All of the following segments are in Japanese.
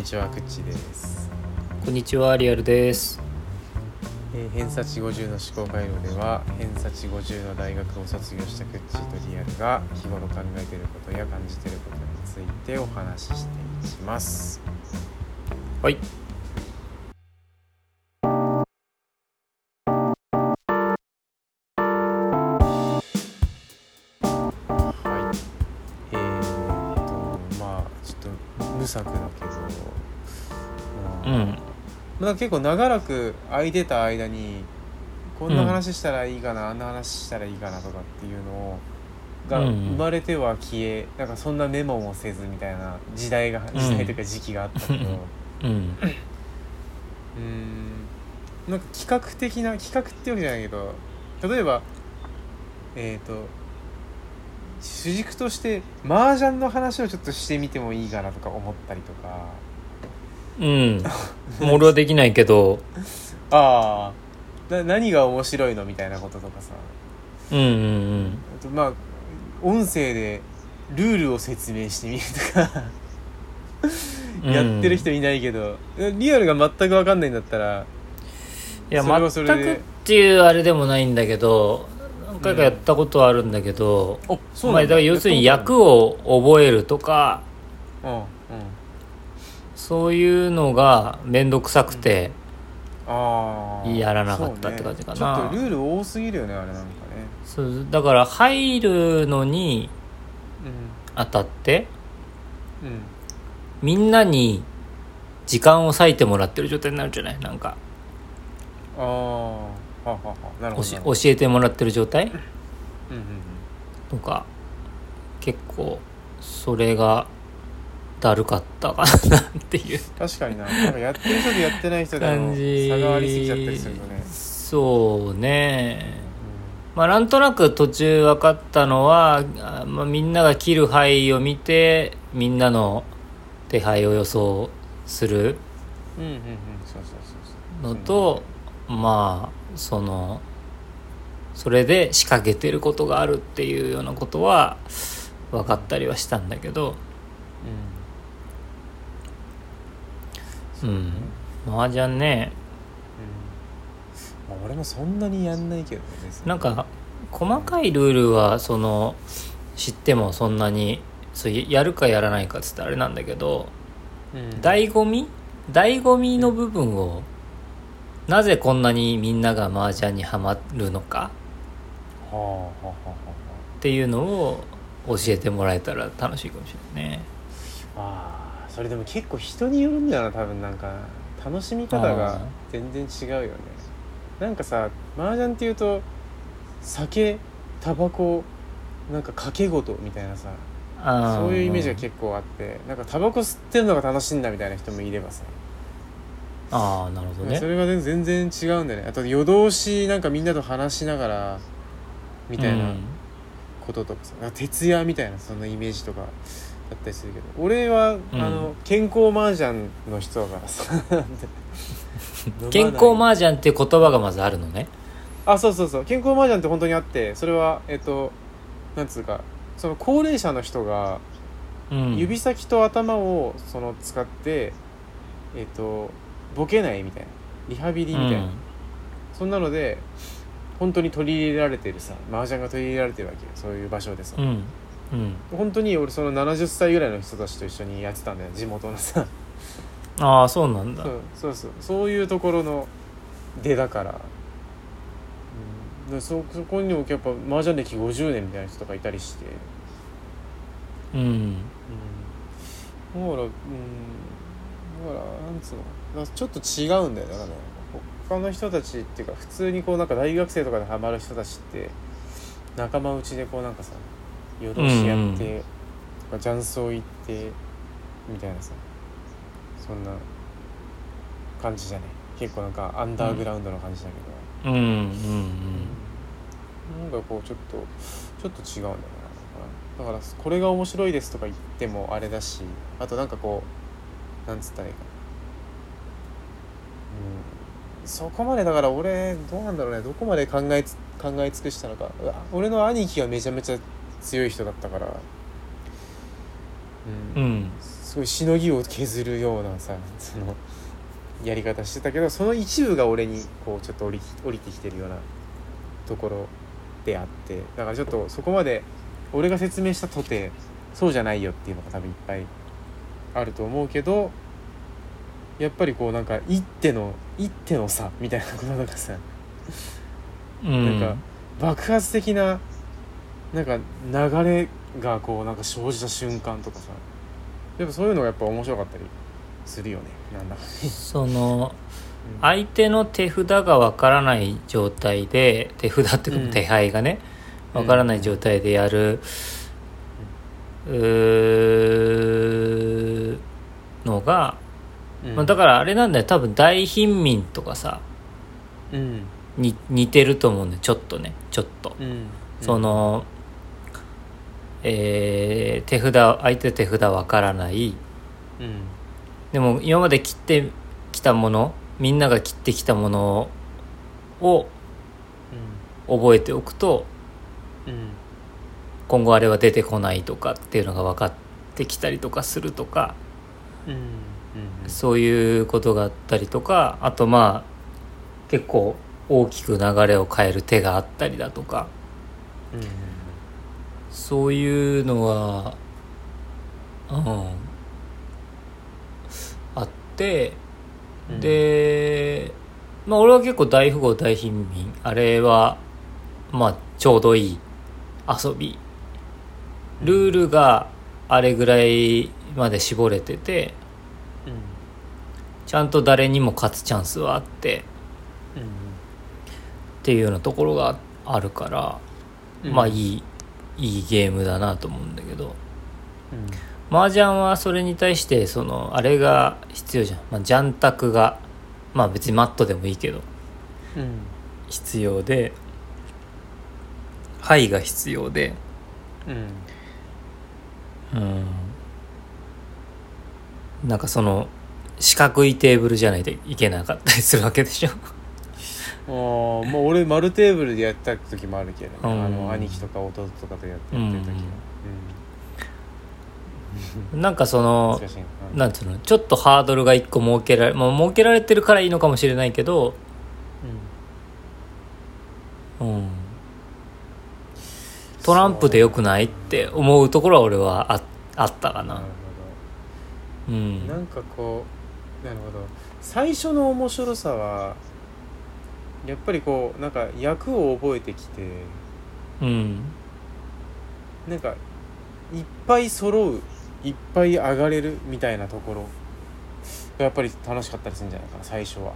にちはくっちです、こんにちは、リアルです。えー、偏差値50の思考回路では偏差値50の大学を卒業したくっちとリアルが日頃考えていることや感じていることについてお話ししていきますはい。はいまあ、結構長らく空いてた間にこんな話したらいいかな、あんな話したらいいかなとかっていうのをがうん生まれては消え、なんかそんなメモもせずみたいな時代がん。時代というか時期があったけど、ううん。ーん。なんか企画的な企画ってわけじゃないけど例えばえっ、と主軸として麻雀の話をちょっとしてみてもいいかなとか思ったりとかうん。俺はできないけど、ああな何が面白いのみたいなこととかさ。うんうんあとまあ音声でルールを説明してみるとか。うん。やってる人いいないけど、リアルが全く分かんないんだったらや、それはそれで。全くっていうあれでもないんだけど、何回かやったことはあるんだけど、あそまあ、だから要するに役を覚えるとか、うんうんそういうのがめんどくさくて、ああやらなかったって感じかな。ね。ちょっとルール多すぎるよねあれなんかね。そうだから入るのにうあたって、んうん。みんなに時間を割いてもらってる状態になるんじゃない？なんか。ああははは。なるほど教えてもらってる状態？うんうん。とか結構それがだるかったかなっていう。うん確かにな。なんかやってる人とやってない人での差がありすぎちゃったりするとね、そうね。まあなんとなく途中分かったのはあまあ、みんなが切る範を見てみんなの手配を予想するのと、まあそのそれで仕掛けてることがあるっていうようなことは分かったりはしたんだけどうん。うん麻雀ね。うん。まあ、俺もそんなにやんないけどね別に。なんか細かいルールはその知ってもそんなにそうやるかやらないかっつったらあれなんだけどうん。醍醐味？醍醐味の部分をなぜこんなにみんなが麻雀にはまるのか？っていうのを教えてもらえたら楽しいかもしれないね。ああそれでも結構人によるんだよな多分なんか楽しみ方が全然違うよね。なんかさ麻雀っていうと酒タバコなんか賭け事みたいなさあそういうイメージが結構あってなんかタバコ吸ってるのが楽しいんだみたいな人もいればさ、ああなるほどね。それがね全然違うんだよね。あと夜通しなんかみんなと話しながらみたいなこととかさ、なんか徹夜みたいなそんなイメージとかだったりするけど。俺は、うん。あの健康麻雀の人だからさ。うん健康麻雀っていう言葉がまずあるのね。あそうそうそう。健康麻雀って本当にあってそれはえっとなんつうかその高齢者の人がうん。指先と頭をその使って、えっとボケないみたいな。リハビリみたいな、そんなので本当に取り入れられてるさ麻雀が取り入れられてるわけよ。そういう場所でさ、うんうん。うん本当に俺その70歳ぐらいの人たちと一緒にやってたんだよ地元のさ。ああそうなんだ。そうそうそう。そういうところの出だから、うん、でそそこにもやっぱ麻雀歴50年みたいな人とかいたりして、うん。うん、だからうん。だからなんつうの。ちょっと違うんだよだからね他の人たちっていうか普通にこうなんか大学生とかでハマる人たちって仲間内でこうなんかさ夜通しやって、とか雀荘行ってみたいなさ。そんな感じじゃね。結構なんかアンダーグラウンドの感じだけど、うん。うんなんかこうちょっとちょっと違うんだよな。だからこれが面白いですとか言ってもあれだしあとなんかこうなんつったらいいか。なうん。そこまでだから俺どうなんだろうね。どこまで考えつ考え尽くしたのか。俺の兄貴がめちゃめちゃ強い人だったから、うん。うん。すごいしのぎを削るようなさそのやり方してたけどその一部が俺にこうちょっと降り降りてきてるようなところであって。だからちょっとそこまで俺が説明したとてそうじゃないよっていうのが多分いっぱいあると思うけどやっぱりこうなんか一手の一手の差みたいなことなんかさ、うん。なんか爆発的ななんか流れがこうなんか生じた瞬間とかさ。やっぱそういうのがやっぱ面白かったりするよね。なんだかねそのうん。相手の手札がわからない状態で手札ってか手配がねうん。わからない状態でやるうーのが、うん。まあ、だからあれなんだよ。多分大貧民とかさうん。に似てると思うんだよ。ちょっとね。ちょっと。うん。その、えー手札相手手札わからない。うんでも今まで切ってきたものみんなが切ってきたものを覚えておくとうん今後あれは出てこないとかっていうのが分かってきたりとかするとかうんうんそういうことがあったりとかあとまあ結構大きく流れを変える手があったりだとか。うんそういうのはうんあってうん。でまあ俺は結構大富豪大貧民あれはまあちょうどいい遊び。ルールがあれぐらいまで絞れててうん。ちゃんと誰にも勝つチャンスはあってうん。っていうようなところがあるから、うん。まあいいいいゲームだなと思うんだけど。うん。麻雀はそれに対してそのあれが必要じゃん、まあ、ジャンタクがまあ別にマットでもいいけど。うん。必要で牌が必要で。うん。うん。なんかその四角いテーブルじゃないといけなかったりするわけでしょあーまあ俺丸テーブルでやった時もあるけどね、うん。あの兄貴とか弟とかとやってやってる時は、なんかそうん。の難しい。なうん。なんつうの？ちょっとハードルが一個設けられ、まあ、設けられてるからいいのかもしれないけど。うん。トランプでよくないって思うところは俺はああったかな。なるうん。なんかこうなるほど。最初の面白さはやっぱりこうなんか役を覚えてきてうん。なんかいっぱい揃ういっぱい上がれるみたいなところがやっぱり楽しかったりするんじゃないかな最初は。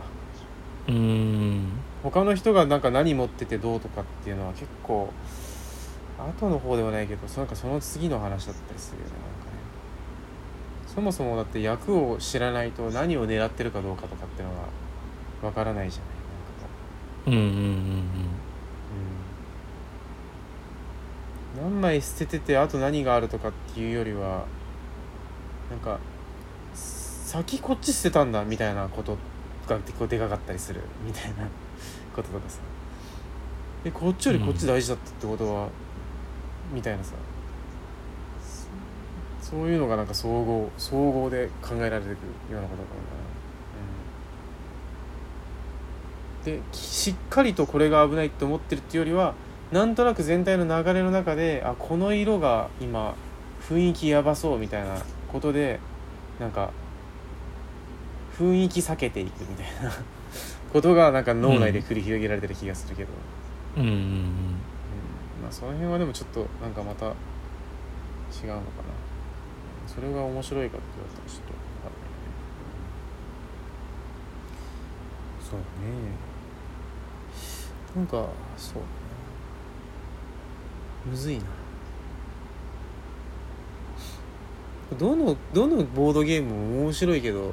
うん。他の人がなんか何持っててどうとかっていうのは結構後の方ではないけどなんかその次の話だったりするよねなんかね。そもそもだって役を知らないと何を狙ってるかどうかとかっていうのがわからないじゃないうんうんうんう、ん、何枚捨てててあと何があるとかっていうよりはなんか先こっち捨てたんだみたいなことが結構でかかったりするみたいな こととかさ。えこっちよりこっち大事だったってことは、みたいなさ。そそういうのがなんか総合総合で考えられてくるようなことかな、うん、でしっかりとこれが危ないって思ってるっていうよりはなんとなく全体の流れの中であこの色が今雰囲気やばそうみたいなことでなんか雰囲気避けていくみたいな ことがなんか脳内で繰り広げられてる気がするけど、うんうんうん。うん。まあその辺はでもちょっとなんかまた違うのかな。それが面白いかって言われたらちょっと分かんないよね、うんそうねなんかそう。むずいな。どのどのボードゲームも面白いけど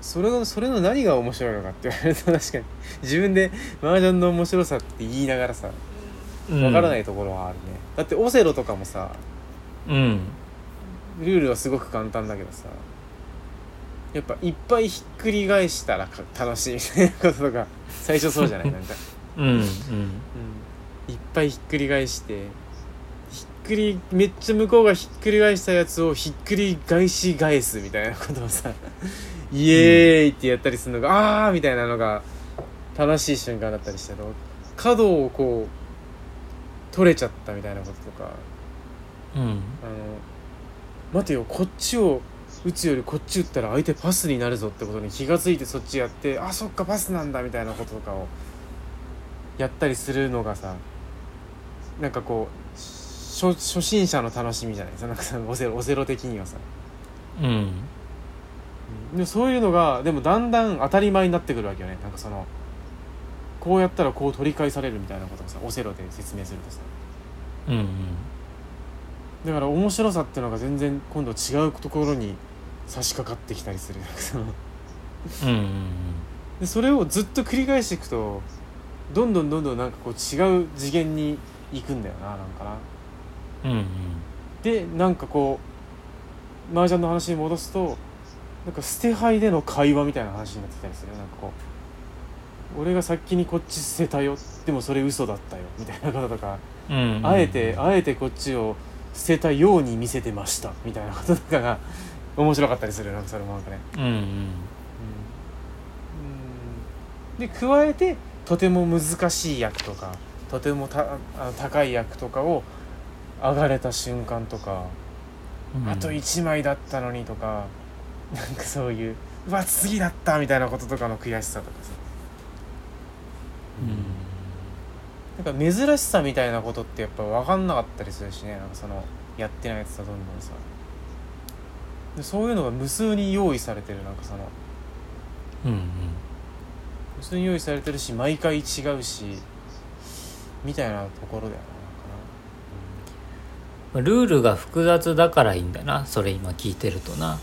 それのそれの何が面白いのかって言われると 確かに。自分で麻雀の面白さって言いながらさうん。わからないところはあるね、だってオセロとかもさうん。ルールはすごく簡単だけどさやっぱいっぱいひっくり返したらか楽しいみたいなこととか最初そうじゃない？なんか、うんうん。うん、いっぱいひっくり返してひっくりめっちゃ向こうがひっくり返したやつをひっくり返し返すみたいなことをさイエーイってやったりするのが、あーみたいなのが楽しい瞬間だったりして角をこう取れちゃったみたいなこととかうん。あの待てよこっちを打つよりこっち打ったら相手パスになるぞってことに気がついてそっちやってあそっかパスなんだみたいなこととかをやったりするのがさなんかこう初初心者の楽しみじゃないですか。なんかさオセロオセロ的にはさ。うん。でもそういうのがでもだんだん当たり前になってくるわけよね。なんかそのこうやったらこう取り返されるみたいなことをさオセロで説明するとさ。うんうん。だから面白さっていうのが全然今度違うところに差し掛かってきたりする。うん。でそれをずっと繰り返していくとどんどんどんどんなんかこう違う次元に行くんだよななんかな。うんうん。でなんかこう麻雀の話に戻すとなんか捨て牌での会話みたいな話になってきたりするよ。なんかこう俺が先にこっち捨てたよ。でもそれ嘘だったよ。みたいなこととか。うんうんあえてあえてこっちを捨てたように見せてました。みたいなこととかが面白かったりする。なんかそれもなんかね。うん。うん。で加えてとても難しい役とかとてもたあの高い役とかを上がれた瞬間とか、うん。あと1枚だったのにとかなんかそういううわ次だったみたいなこととかの悔しさとかさ。なんか珍しさみたいなことってやっぱ分かんなかったりするしねなんかそのやってないやつとどんどんさ。でそういうのが無数に用意されてるなんかそのうんうん無数に用意されてるし毎回違うしみたいなところだよなルールが複雑だからいいんだなそれ今聞いてるとな。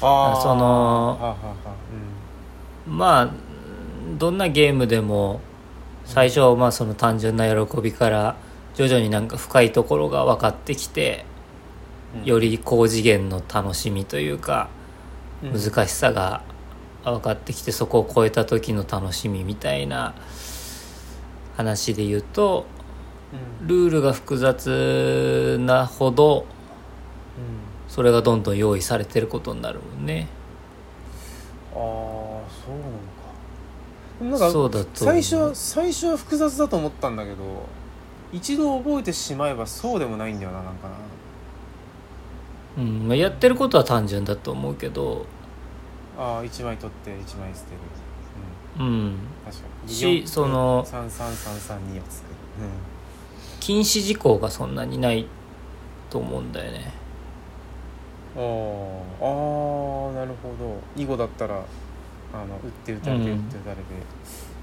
そのはあは。あはあまあどんなゲームでも最初はまあその単純な喜びから徐々になんか深いところが分かってきてうん。より高次元の楽しみというかうん。難しさが分かってきてそこを超えた時の楽しみみたいな話で言うとうん。ルールが複雑なほどうん。それがどんどん用意されてることになるもんね。ああそうなのか。なんかそうだと最初は最初は複雑だと思ったんだけど一度覚えてしまえばそうでもないんだよななんかな。うんまあ、やってることは単純だと思うけどああ1枚取って1枚捨てる。うん。うん。確かに。しその3332を作る。禁止事項がそんなにないと思うんだよね。うんあーあーなるほど。囲碁だったらあの打って打たれてうん打って打たれて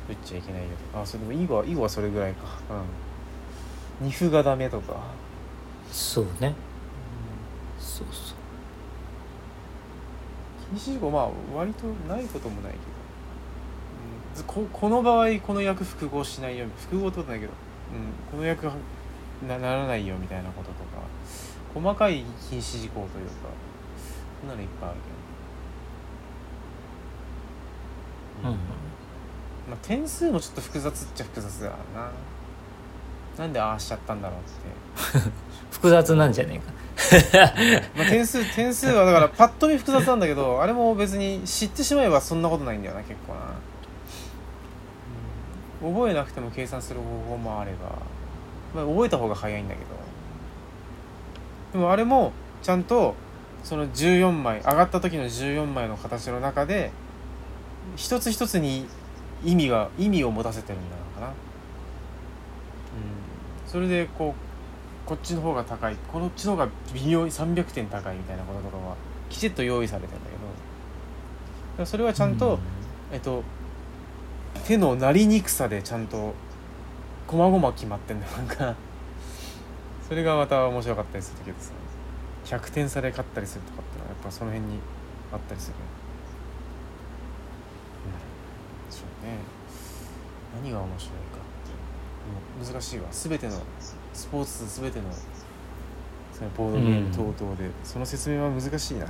打っちゃいけないよとか。あそれでも囲碁は囲碁はそれぐらいか。うん。二歩がダメとか。そうね。そうそう禁止事項まあ割とないこともないけど、うんずここの場合この役複合しないよ複合ってことないけど、うん、この役はなならないよみたいなこととか。細かい禁止事項というか。そんなのいっぱいあるけど、うん。まあ、点数もちょっと複雑っちゃ複雑だな。なんでああしちゃったんだろうって。複雑なんじゃねえかまあ、点数点数はだからパッと見複雑なんだけどあれも別に知ってしまえばそんなことないんだよな結構な、うん覚えなくても計算する方法もあれば、まあ、覚えた方が早いんだけど。でもあれもちゃんとその14枚上がった時の14枚の形の中で一つ一つに意味が意味を持たせてるんだろうかな、うん、それでこうこっちの方が高いこっちの方が微妙に300点高いみたいなこととかはきちっと用意されてんだけどそれはちゃんと、えっと手のなりにくさでちゃんと細々決まってんだよなんか。それがまた面白かったりするけどさ100点差で勝ったりするとかってのはやっぱその辺にあったりする。うん。そうね。何が面白いか難しいわ。全てのスポーツ全てのそのボードゲーム等々で、その説明は難しいな。い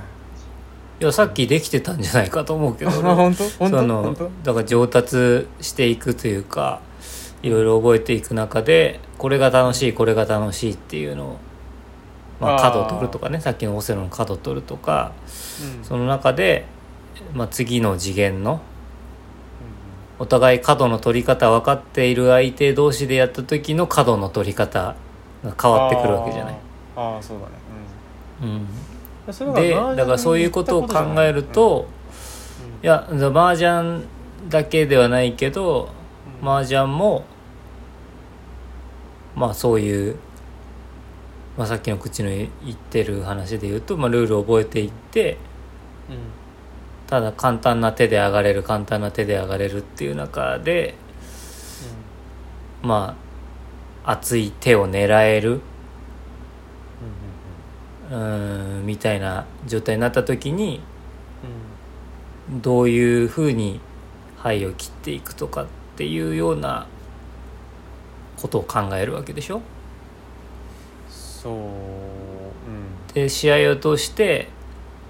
やさっきできてたんじゃないかと思うけど。あ 本当？本当？そのだから上達していくというかいろいろ覚えていく中でこれが楽しいこれが楽しいっていうのをまあ、角取るとかね。さっきのオセロの角取るとか。うん。その中で、まあ、次の次元のお互い角の取り方分かっている相手同士でやった時の角の取り方が変わってくるわけじゃない。あー。あーそうだね。うん、うん。でだからそういうことを考えると、うん。いや麻雀だけではないけどうん。麻雀もまあそういう、まあ、さっきの口の言ってる話で言うと、まあ、ルールを覚えていってうんただ簡単な手で上がれる簡単な手で上がれるっていう中でまあ熱い手を狙える。うーんみたいな状態になった時にうん。どういうふうに灰を切っていくとかっていうようなことを考えるわけでしょ？そううん。で試合を通して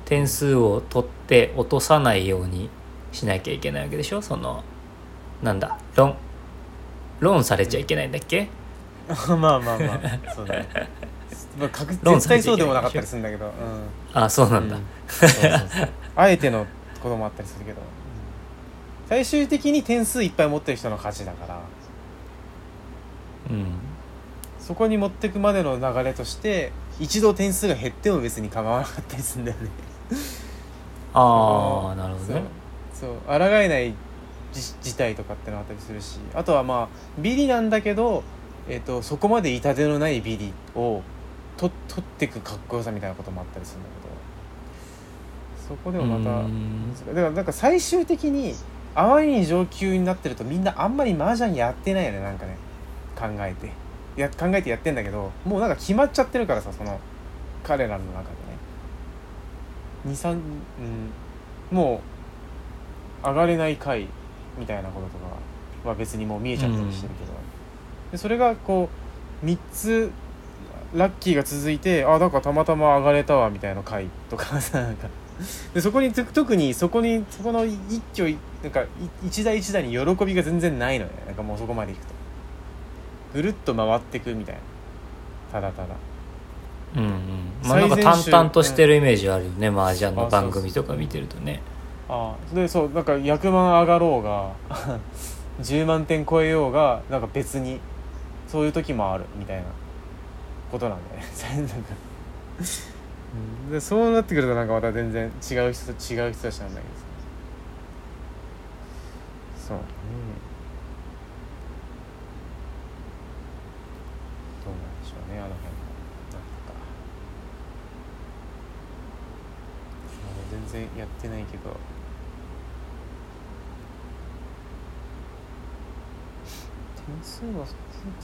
点数を取って落とさないようにしなきゃいけないわけでしょ？そのなんだ？ロンローンされちゃいけないんだっけ？まあまあまあそうだね。まあ確絶対そうでもなかったりするんだけどうん。あそうなんだ、うん。そうそうそう。あえてのこともあったりするけど、最終的に点数いっぱい持ってる人の勝ちだから。うん。そこに持ってくまでの流れとして一度点数が減っても別に構わなかったりするんだよねああなるほどね。そう。抗えないじ事態とかってのあったりするし。あとはまあビリなんだけど、えー、とそこまで痛手のないビリをと取ってくかっこよさみたいなこともあったりするんだけど。そこでもまたうん。だからなんか最終的にあまりに上級になってるとみんなあんまり麻雀やってないよねなんかね。考えて。や考えてやってんだけどもうなんか決まっちゃってるからさその彼らの中で。ね23うんもう上がれない回みたいなこととかは別にもう見えちゃったりしてるけど、でそれがこう3つラッキーが続いてあなんかたまたま上がれたわみたいな回とかさ なんか。でそこにと特にそこにそこの一挙いなんかい一打一打に喜びが全然ないのよなんかもうそこまでいくと。ぐるっと回ってくみたいな。ただただうんうん。まあなんか淡々としてるイメージあるよね麻雀の番組とか見てるとね。ああでそうなんか100万上がろうが 10万点超えようがなんか別にそういう時もあるみたいなことなんだよね。でそうなってくるとなんかまた全然違う人と違う人たちなんだけどさ。そう。ねどうなんでしょうねあの辺もなんかまあ全然やってないけど。点数は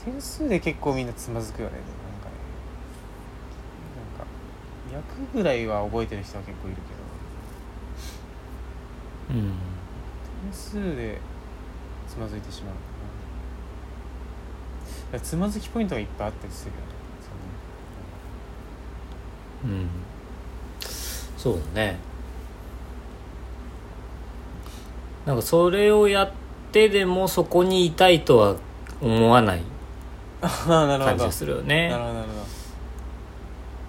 点数で結構みんなつまずくよね。なんかねなんか役ぐらいは覚えてる人は結構いるけど。うん。点数でつまずいてしまう。つまずきポイントがいっぱいあったりするよね。うん。そうだねなんかそれをやってでもそこにいたいとは思わない。感じがするよね。なるほど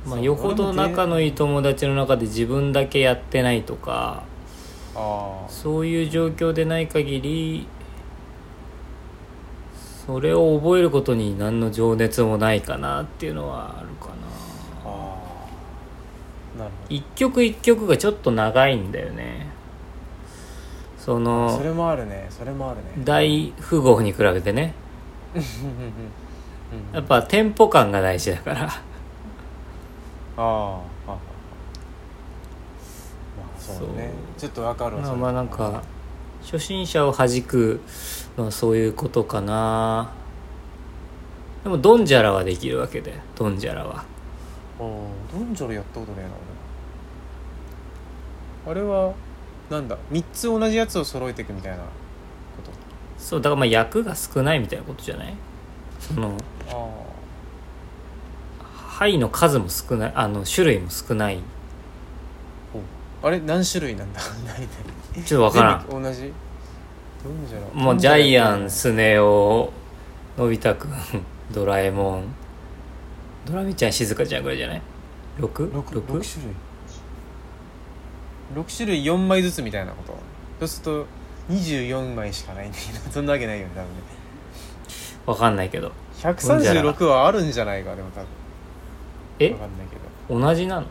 まあ、よほど仲のいい友達の中で自分だけやってないとかそういう状況でない限りそれを覚えることに何の情熱もないかなっていうのはあるかな。一曲一曲がちょっと長いんだよねそどのそれもあるね。それもあるね。大富豪に比べてね。うん。やっぱテンポ感が大事だから。ああああまあそうだねちょっとわかるわまあなんか初心者を弾くのはそういうことかな。でもドンジャラはできるわけでドンジャラは。おおドンジョロやったことねえな俺。あれはなんだ3つ同じやつを揃えていくみたいなこと？そうだからまあ役が少ないみたいなことじゃない？そのあ牌の数も少ないあの種類も少ない。ああれ？何種類なんだ？大体ちょっとわからん。全部同じ？ドンジャロもうジャイアンスネ夫のび太くんドラえもん。ドラミちゃん静香ちゃんぐらいじゃない？6? 6, 6? 種類6種類4枚ずつみたいなこと。そうすると24枚しかない。んだけどそんなわけないよね多分ね。わかんないけど。136はあるんじゃないかでも多分。え？わかんないけど。同じなの？い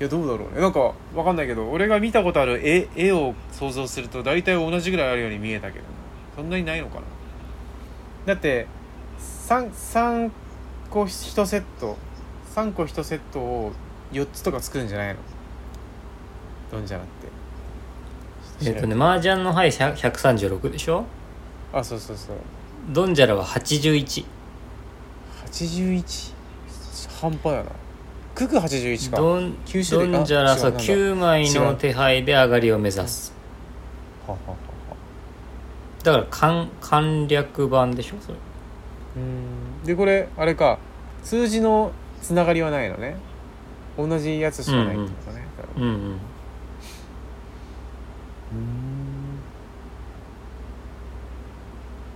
やどうだろうね。なんかわかんないけど俺が見たことある絵絵を想像すると大体同じぐらいあるように見えたけどなそんなにないのかな。だって 3, 3個1セット3個1セットを4つとか作るんじゃないの？ドンジャラって。えっ、とね麻雀の牌100 136でしょ？あそうそうそう。ドンジャラは81 81半端やな。クク81か。ドン9種類？ドンジャラさあ違うなんだ。9枚の手牌で上がりを目指す。はははは。だから簡簡略版でしょ？それ。うん。でこれあれか。数字のつながりはないのね。同じやつしかないってことね、うん。うんうん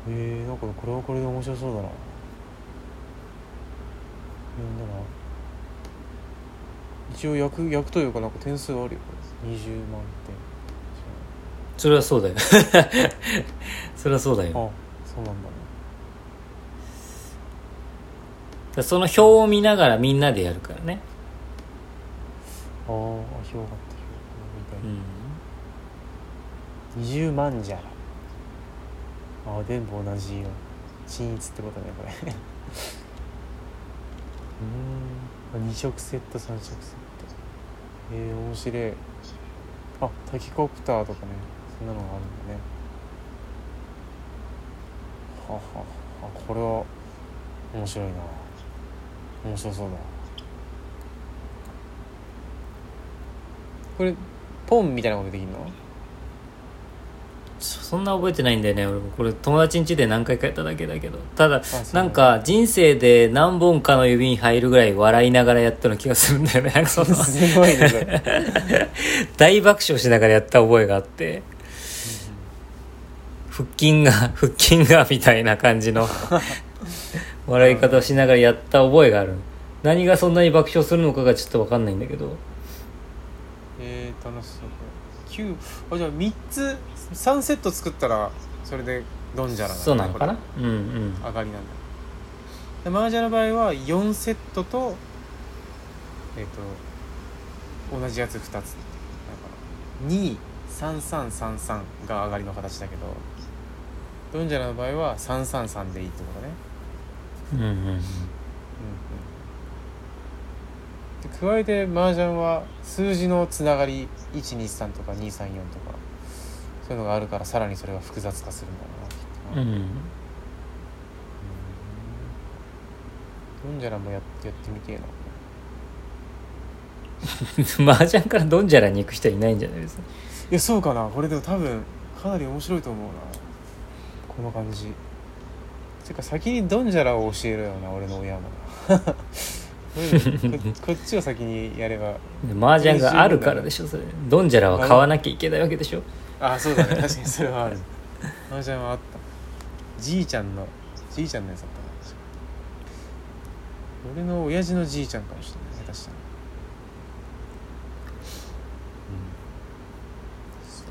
えー、なんかこれはこれで面白そうだな。読んだな。一応役役というかなんか点数あるよ。これ20万それはそうだよ。それはそうだよ。点あそうなんだね。だその表を見ながらみんなでやるからね。ああ表があった表うみたい、ん20万じゃ。らあ全部同じよ。均一ってことねこれ。うん。あ2色セット3色セット。えー、面白い。あタキコプターとかね。そんなのがあるんだね。ははは。これは面白いな。面白そうだ。これポンみたいなことできるの？そそんな覚えてないんだよね。俺もこれ友達ん家で何回かやっただけだけど。ただなんか人生で何本かの指に入るぐらい笑いながらやったような気がするんだよね。なんかそのすごいね 大爆笑しながらやった覚えがあって。腹筋が 腹筋がみたいな感じの。笑い方をしながらやった覚えがある。何がそんなに爆笑するのかがちょっと分かんないんだけど。えー、楽しそう。これ9あじゃあ3つ3セット作ったらそれでドンジャラそうなのかな？こうんうん。れ上がりなんだ。でマージャの場合は4セットとえっ、と同じやつ2つ。だから23333が上がりの形だけどドンジャラの場合は333でいいってことね。うんうんうん。うん加えて麻雀は数字のつながり123とか234とかそういうのがあるからさらにそれが複雑化するんだろうなうん。ドンジャラもやってやってみてえな。麻雀からドンジャラに行く人いないんじゃないですか？いやそうかな。これでも多分かなり面白いと思うな。この感じ。てか先にドンジャラを教えるよな俺の親も。こっちを先にやれば。麻雀があるからでしょそれ。ドンジャラは買わなきゃいけないわけでしょ？あそうだね。確かにそれはある。麻雀はあった。じいちゃんのじいちゃんのやつだったな。俺の親父のじいちゃんかもしれない。下手したら。うん。そう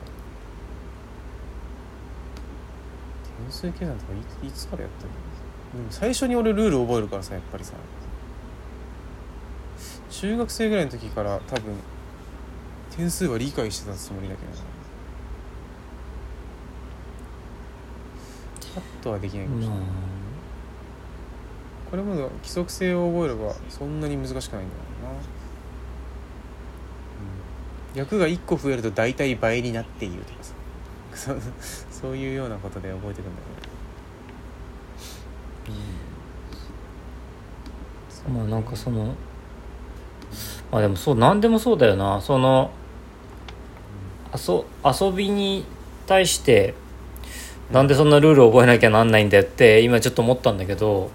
点数計算とかいいつからやったの？でも最初に俺ルール覚えるからさやっぱりさ。中学生ぐらいの時から多分点数は理解してたつもりだけどな。カットはできないかもしれない、まこれも規則性を覚えればそんなに難しくないんだろうな、うん、役が1個増えると大体倍になっているとかさ。そういうようなことで覚えていくんだけど、あまあなんかそのまあでもそう何でもそうだよな。その遊遊びに対してなんでそんなルールを覚えなきゃなんないんだよって今ちょっと思ったんだけど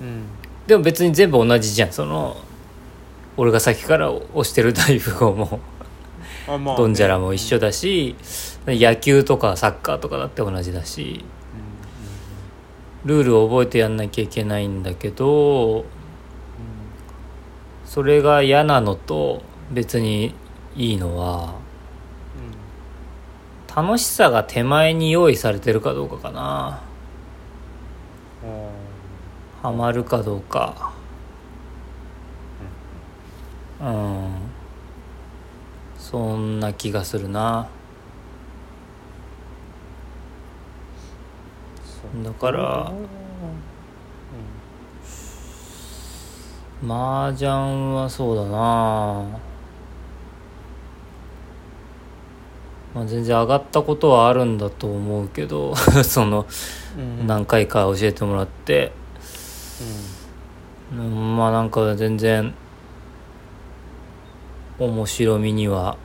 うん。でも別に全部同じじゃん。その俺が先から押してる大富豪もあまあね。ドンジャラも一緒だし野球とかサッカーとかだって同じだしうん。ルールを覚えてやんなきゃいけないんだけどうん。それが嫌なのと別にいいのは楽しさが手前に用意されてるかどうかかな。うん。ハマるかどうか。うん。そんな気がするな。だから麻雀はそうだなまあ全然上がったことはあるんだと思うけど そのうん。うん何回か教えてもらって、うん、まあなんか全然面白みには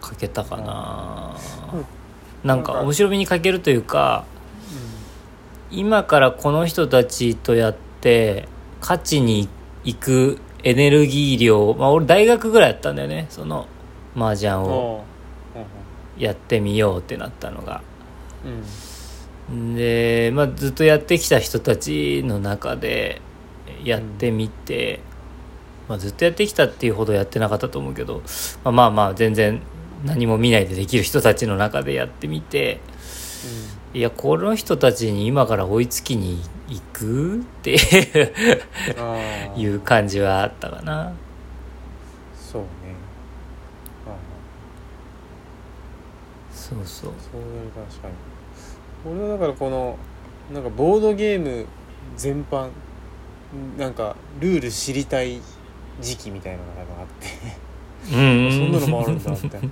欠けたかな。うん。なんか面白みに欠けるというか今からこの人たちとやって勝ちに行くエネルギー量まあ俺大学ぐらいやったんだよねその麻雀うんをやってみようってなったのが。うん。で、まあ、ずっとやってきた人たちの中でやってみて、まあ、ずっとやってきたっていうほどやってなかったと思うけど、まあ、まあまあ全然何も見ないでできる人たちの中でやってみていやこの人たちに今から追いつきに行くっていう感じはあったかな。そうねああそうそう。そういう確かに。俺はだからこのなんかボードゲーム全般なんかルール知りたい時期みたいなのがあって。うん。そんなのもあるんだみたいな、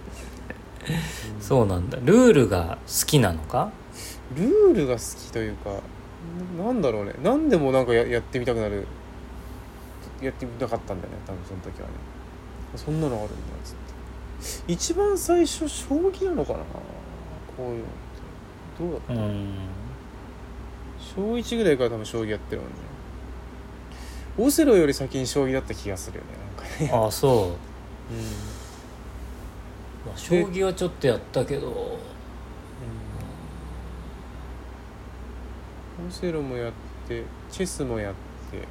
そうなんだ。ルールが好きなのか？ルールが好きというかななんだろうね。何でもなんかややってみたくなる。やってみたかったんだよね多分その時はね。そんなのあるんだつって一番最初将棋なのかな？こういうのって。どうだった？うん。小1ぐらいから多分将棋やってるもんね。オセロより先に将棋だった気がするよねなんかね。ああそう。うまあ将棋はちょっとやったけど。ん、うん、オセロもやってチェスもやって。うん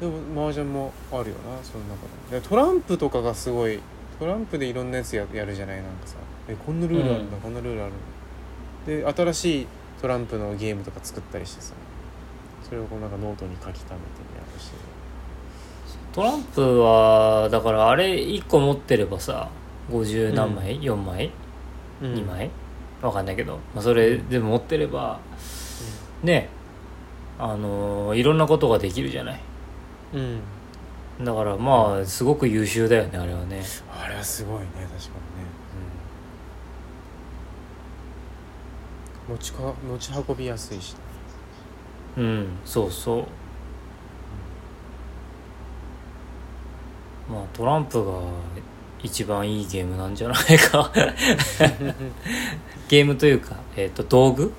でも麻雀もあるよなその中で。でトランプとかがすごいトランプでいろんなやつややるじゃないなんかさ。えこんなルールあるんだ、うん。こんなルールあるんだで新しいトランプのゲームとか作ったりしてさ。それをこうなんかノートに書き溜めてやるし。トランプはだからあれ1個持ってればさ50何枚、4枚？うん。2枚？わかんないけど、まあ、それ全部持ってればねあのーいろんなことができるじゃないうん。だからまあすごく優秀だよねあれはね。あれはすごいね確かにね、うん、持ちか持ち運びやすいしうんそうそう。まあトランプが一番いいゲームなんじゃないか。ゲームというか、えー、と道具？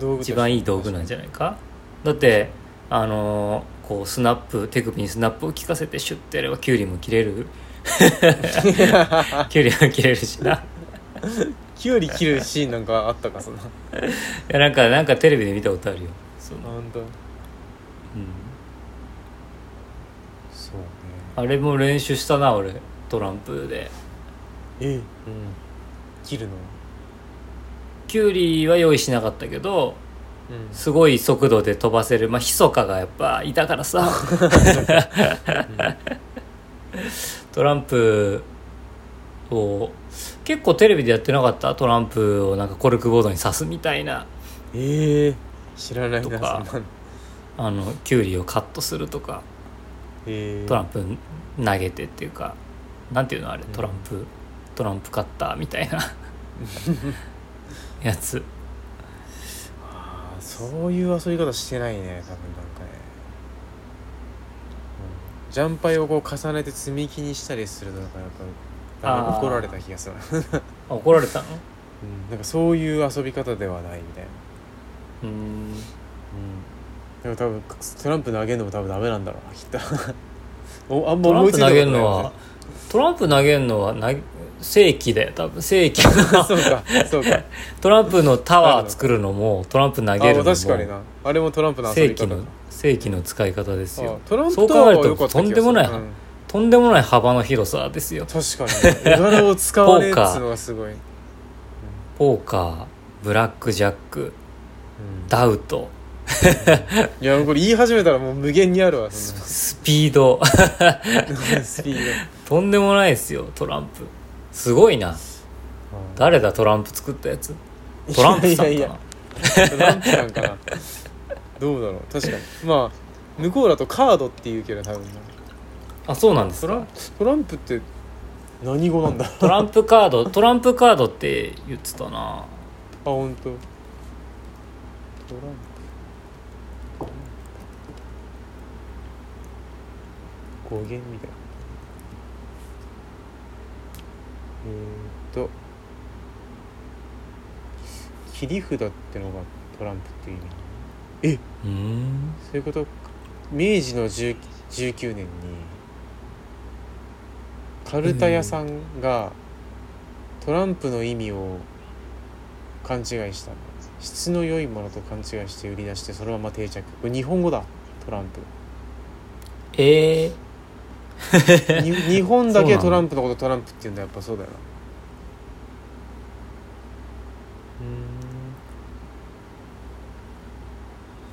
道具一番いい道具なんじゃないか？だってあのーこうスナップ手首にスナップを効かせてシュッてやればキュウリも切れる。キュウリも切れるしな。キュウリ切るシーンなんかあったかそんな。いやなんかなんかテレビで見たことあるよ。その、本当うん、そうね。あれも練習したな俺。トランプで。えうん。切るの？キュウリは用意しなかったけどうんすごい速度で飛ばせる。まあヒソカがやっぱいたからさ。トランプを結構テレビでやってなかった？トランプをなんかコルクボードに刺すみたいな。ええ知らないなとかあのキュウリをカットするとか。ええトランプ投げてっていうか。なんていうのあれ？トランプトランプカッターみたいな。やつそういう遊び方してないね多分なんかね、うん、ジャンパイをこう重ねて積み木にしたりするのなんかあー。怒られた気がする、怒られたの？なんかそういう遊び方ではないみたいな。うーん。うん。でも多分トランプ投げるのも多分ダメなんだろうなきっと。おあんまトランプ投思いついたことないげるのはトランプ投げるのは投げ世紀だよ多分世紀の。そうかそうか。トランプのタワー作るのもトランプ投あげるのも確かにな。あれもトランプの遊び方だ世紀の世紀の使い方ですあよトランそうプタワー考えるとは良かった気がする。とんでもないうん。とんでもない幅の広さですよ。確かに。絵柄を使わねえっつうのがすごい、うんポーカーブラックジャックダウト。いやこれ言い始めたらもう無限にあるわスピード。な スピー とんでもないですよトランプすごいな。ド誰だトランプ作ったやつ？トランプさんかな？トランプなんかな？どうだろう？確かに。まあ向こうだとカードって言うけど多分なあそうなんですか？トラントランプって何語なんだ？あトランプカードトランプカードって言ってたな。本当。トランプ。語源みたいなえー、っと切り札ってのがトランプっていう意味。うーん。そういうことか。明治の10 19年にカルタ屋さんがトランプの意味を勘違いした。質の良いものと勘違いして売り出してそのまま定着。これ日本語だ。トランプ。ええに 日本だけトランプのことトランプって言うんだやっぱそうだよな。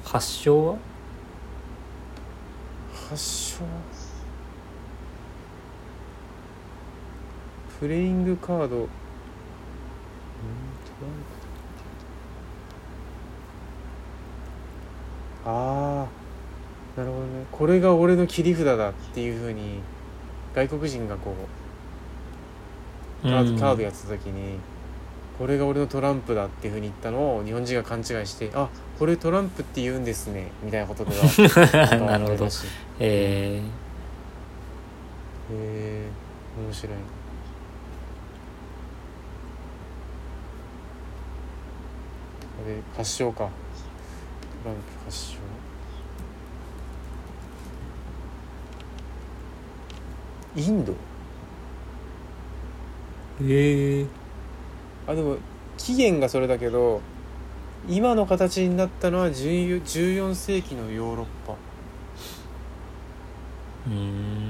発祥は？発祥。プレイングカード。うんトランプああなるほどね。これが俺の切り札だっていうふうに外国人がこうカード,、うん。カードやってた時にこれが俺のトランプだっていうふうに言ったのを日本人が勘違いしてあこれトランプって言うんですねみたいなことでは なるほど。らしいえへえ面白い。これ発祥か。トランプ発祥インド？ー、えー、あでも起源がそれだけど今の形になったのは14 14世紀のヨーロッパ、うーん。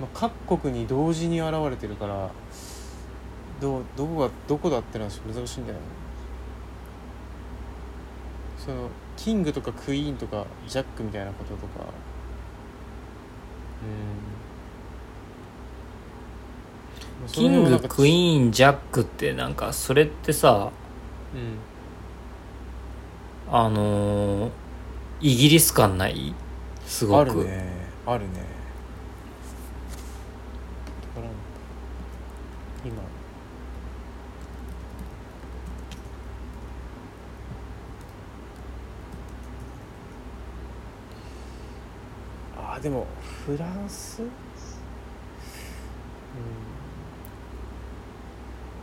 まあ、各国に同時に現れてるからどうどこがどこだってのは難しいんだよね。そのキングとかクイーンとかジャックみたいなこととか。うんキングクイーンジャックってなんかそれってさうんあのーイギリス感ない？すごく。あるねあるね。今。あーでもフランス？うん。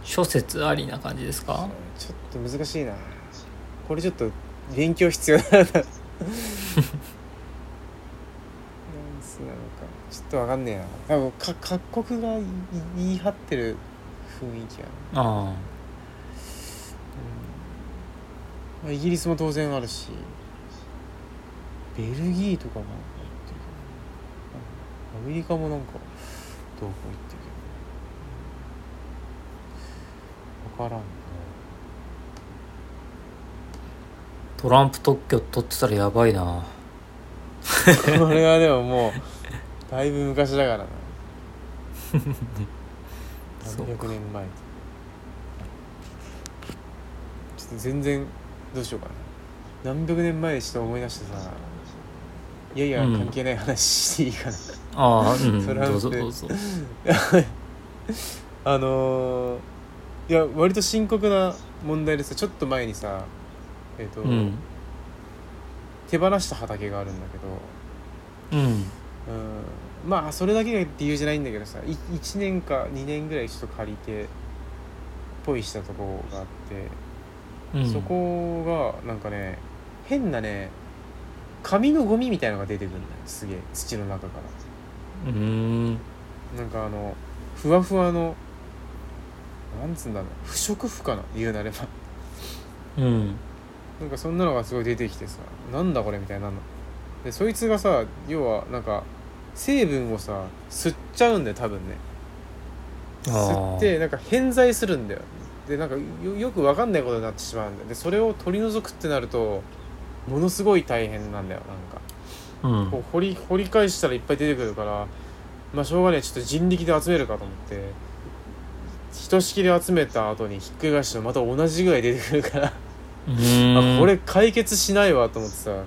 諸説ありな感じですか？ちょっと難しいな。これちょっと勉強必要だな。フランスなのか。ちょっとわかんねえな。多分か各国がい言い張ってる雰囲気やな、あうん。まあ、イギリスも当然あるし。ベルギーとかもアメリカもなんかどうこう言ってるけど分からんな。トランプ特許取ってたらやばいな。これはでももうだいぶ昔だからな。何百年前。ちょっと全然どうしようかな。何百年前でちょっと思い出してさいやいやうん関係ない話していいかな、ああうん。トランプ。どうぞどうぞ。あのーいや割と深刻な問題でさちょっと前にさえっ、と、うん。手放した畑があるんだけど。うん。うん。まあそれだけが理由じゃないんだけどさい1年か2年ぐらいちょっと借りてポイしたとこがあって、うん。そこがなんかね変なね紙のゴミみたいのが出てくるんだよ。すげえ。土の中かうーん。らなんかあのふわふわのなんつうんだろう。不織布かな。言うなれば。うん。なんかそんなのがすごい出てきてさ。なんだこれみたいになるの。でそいつがさ要はなんか成分をさ吸っちゃうんだよ多分ね。吸ってなんか偏在するんだよ。でなんかよよく分かんないことになってしまうんだよ。でそれを取り除くってなるとものすごい大変なんだよなんか。うん。こう掘り掘り返したらいっぱい出てくるからまあしょうがないちょっと人力で集めるかと思ってひとしきり集めた後にひっくり返してもまた同じぐらい出てくるから。うん。あこれ解決しないわと思ってさ。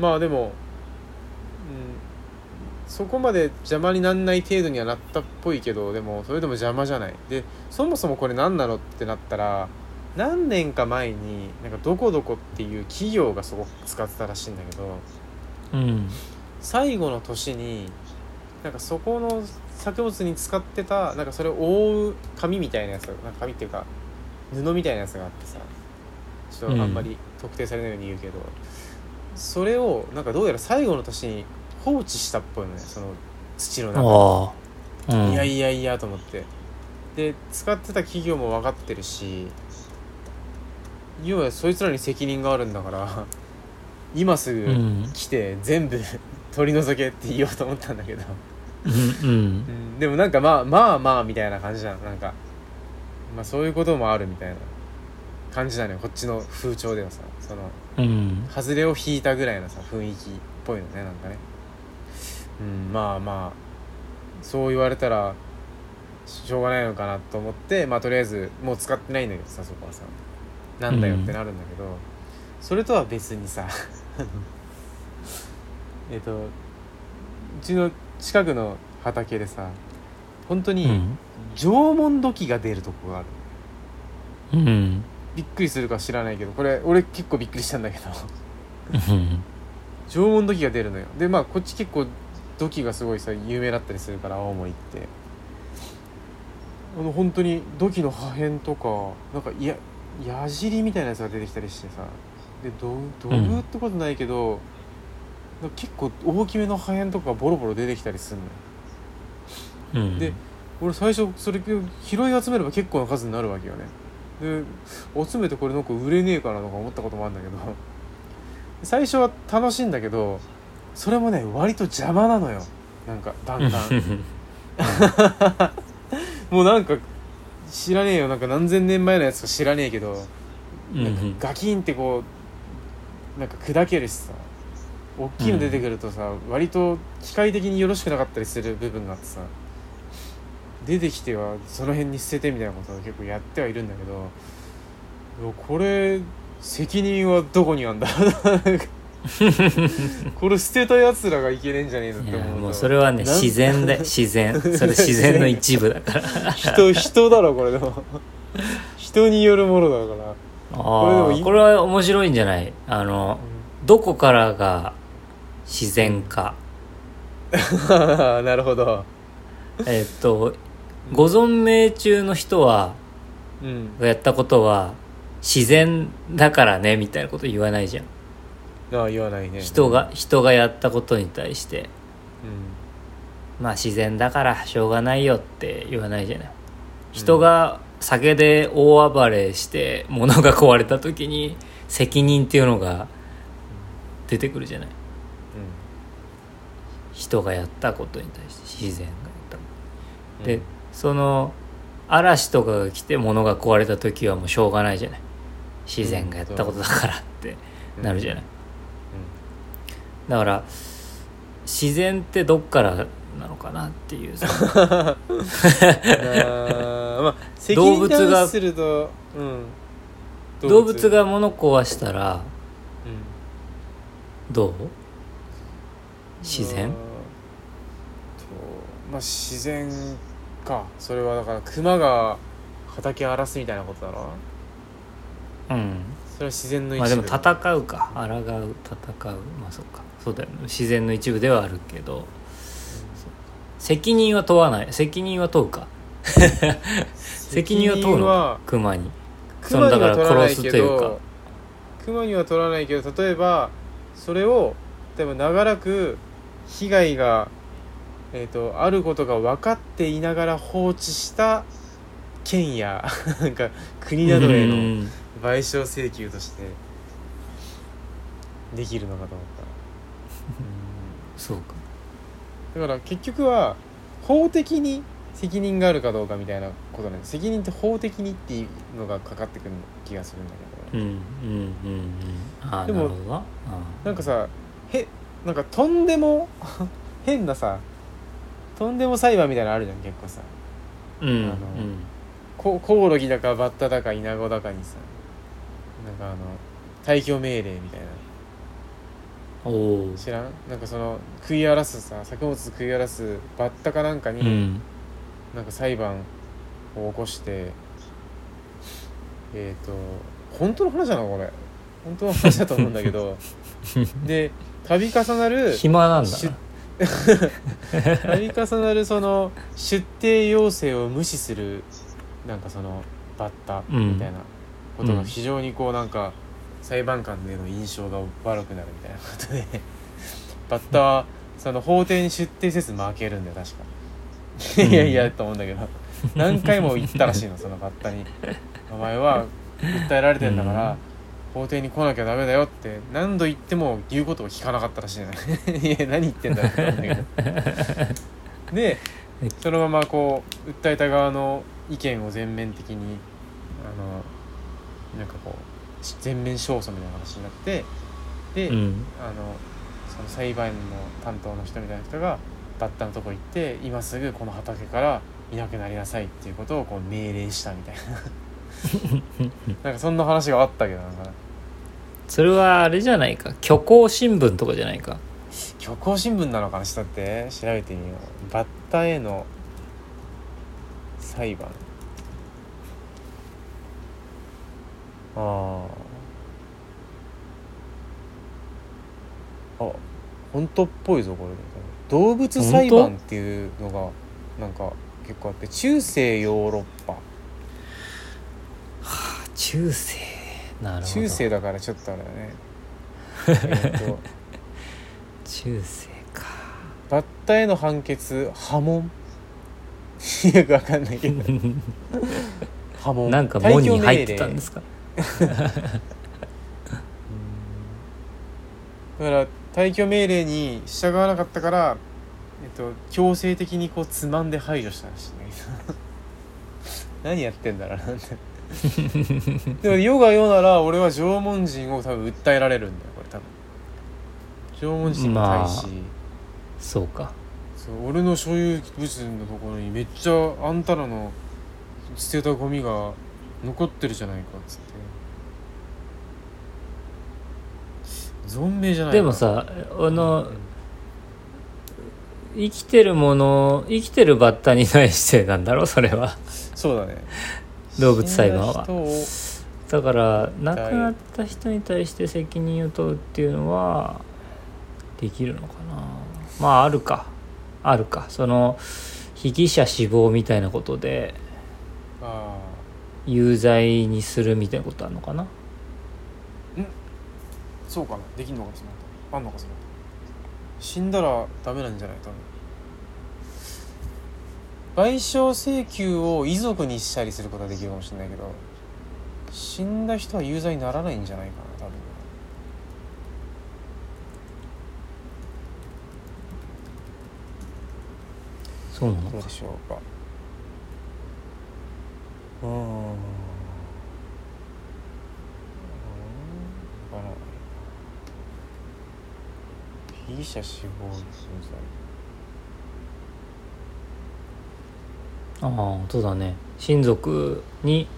まあでも、うん、そこまで邪魔になんない程度にはなったっぽいけどでもそれでも邪魔じゃない。でそもそもこれ何なのってなったら何年か前になんかどこどこっていう企業がそこ使ってたらしいんだけどうん。最後の年になんかそこの作物に使ってたなんかそれを覆う紙みたいなやつなんか紙っていうか布みたいなやつがあってさちょっとあんまり特定されないように言うけど、それをなんかどうやら最後の年に放置したっぽいのねその土の中。うん。いやいやいやと思って。で使ってた企業も分かってるし要はそいつらに責任があるんだから今すぐうん。来て全部 取り除けって言おうと思ったんだけど、うんうん。うんでもなんかまあまあまあみたいな感じじゃん。なんかまあそういうこともあるみたいな感じなのよこっちの風潮ではさ。そのうん。外れを引いたぐらいのさ雰囲気っぽいのねなんかね。うんまあまあそう言われたらしょうがないのかなと思ってまあとりあえずもう使ってないんだけどさそこはさ。なんだよってなるんだけど、それとは別にさ えっとうちの近くの畑でさ本当にうん。縄文土器が出るとこがある。うん。びっくりするか知らないけどこれ俺結構びっくりしたんだけど。うん。縄文土器が出るのよ。でまあこっち結構土器がすごいさ有名だったりするから青森って。あの本当に土器の破片とかなんかいや矢尻みたいなやつが出てきたりしてさ。で土土偶ってことないけど、結構大きめの破片とかボロボロ出てきたりするのよ。うん。で俺最初それ拾い集めれば結構な数になるわけよね。で集めてこれなんか売れねえかなとか思ったこともあるんだけど。最初は楽しいんだけどそれもね割と邪魔なのよ。なんかだんだん。もうなんか知らねえよ。なんか何千年前のやつか知らねえけど。なんかガキンってこうなんか砕けるしさ大きいの出てくるとさ、割と機械的によろしくなかったりする部分があってさ出てきてはその辺に捨ててみたいなことを結構やってはいるんだけどこれ責任はどこにあんだ？これ捨てたやつらがいけねえんじゃねえのって思うともうそれはね自然で 自然。それ自然の一部だから。人人だろこれでも。人によるものだから、あこれこれは面白いんじゃない？あのどこからが自然か なるほど。えっとご存命中の人はうん。がやったことは自然だからねみたいなこと言わないじゃん。ああ言わないね。人が人がやったことに対して。うまあ自然だからしょうがないよって言わないじゃない。人が酒で大暴れして物が壊れた時に責任っていうのが出てくるじゃない。ん人がやったことに対して自然がやった。こうん。とでその嵐とかが来て物が壊れた時はもうしょうがないじゃない。自然がやったことだからってなるじゃない。だから自然ってどっからなのかなっていう。まあ動物がに関すると、うん、動物が物壊したらうん。どう？自然？まあとまあ自然か。それはだから熊が畑荒らすみたいなことだろ？うん。それは自然の一まあでも部戦うか。抗う戦う。まあそうか。そうだよね。自然の一部ではあるけど。責任は問わない。責任は問うか。責任は問うのか？熊に。そのだから殺すというか。ど熊には取らないけど例えばそれを例えば長らく被害が、えー、とあることが分かっていながら放置した県や なんか国などへのうん。賠償請求としてできるのかと思った。そうか。うんだから結局は法的に責任があるかどうかみたいなことなんで責任って法的にっていうのがかかってくる気がするんだけど、うん。うん。うん。うんああでもなるほど。なあなんかさへなんかとんでも 変なさとんでも裁判みたいなのあるじゃん結構さ。うんうん。あのこコオロギだかバッタだかイナゴだかにさなんかあの退去命令みたいな。おお知らん？なんかその食い荒らすさ作物食い荒らすバッタかなんかに、うん。なんか裁判を起こしてえっ、と本当の話なのこれ。本当の話だと思うんだけど。で度重なる暇なんだ 度重なるその出廷要請を無視するなんかそのバッタみたいなことが非常にこうなんか裁判官での印象が悪くなるみたいなことで バッタはその法廷に出廷せず負けるんだよ確か。いやいやと思うんだけど。何回も言ったらしいのそのバッタに「お前は訴えられてんだから、法廷に来なきゃダメだよ」って何度言っても言うことを聞かなかったらしいの いや何言ってんだって思うんだけど。でそのままこう訴えた側の意見を全面的にあのなんかこうし全面勝訴みたいな話になってで、うん。あのその裁判の担当の人みたいな人がバッタのとこ行って今すぐこの畑からいなくなりなさいっていうことをこう命令したみたいななんかそんな話があったけどな。んかそれはあれじゃないか？虚構新聞とかじゃないか？虚構新聞なのかな？ちょっと待って。調べてみよう。バッタへの裁判。あああ本当っぽいぞこれ。動物裁判っていうのがなんか結構あって。中世ヨーロッパ中世。なるほど。中世だからちょっとあれだね。えっと中世か。バッタへの判決破門よくわかんないけど。破門なんか門に入ってたんですか？だから退去命令に従わなかったから、えっと、強制的にこうつまんで排除したらしいんだけど。何やってんだろうなんて でも世が世なら俺は縄文人を多分訴えられるんだよこれ多分。縄文人に対し、まそうか。そう俺の所有物のところにめっちゃあんたらの捨てたゴミが残ってるじゃないかっつって。存命じゃないか。でもさあのうん生きてるもの生きてるバッタに対してなんだろうそれは。そうだね動物裁判は。だから亡くなった人に対して責任を問うっていうのはできるのかな。まああるか。あるか。その被疑者死亡みたいなことであ有罪にするみたいなことあるのかな。あそうかな。できんのかそのあんのかその死んだらダメなんじゃない多分賠償請求を遺族にしたりすることはできるかもしれないけど死んだ人は有罪にならないんじゃないかな多分。そうなの？かどうでしょうか。うーん。被疑者死亡有罪ああそうだね。親族に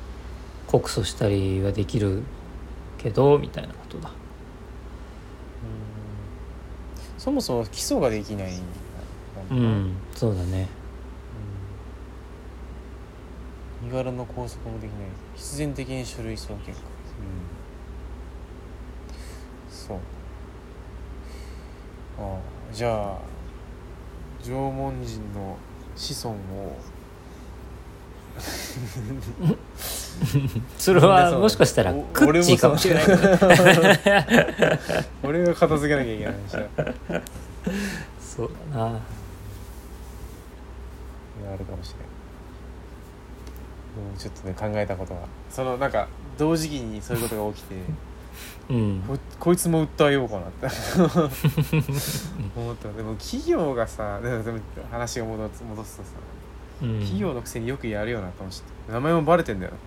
告訴したりはできるけどみたいなことだ。うん。そもそも起訴ができないんだうんそうだね。うん。身柄の拘束もできない。必然的に書類送検か。うん。そう。ああじゃあ縄文人の子孫を それはもしかしたらおクッチーかもしれない。俺が片付けなきゃいけない話だいやそうだな。あるかもしれないうん。ちょっとね考えたことが。そのなんか同時期にそういうことが起きてうん。ここいつも訴えようかなって。思った。でも企業がさでもでも話が戻す戻すとさうん。企業のくせによくやるよなと思って名前もバレてんだよだっ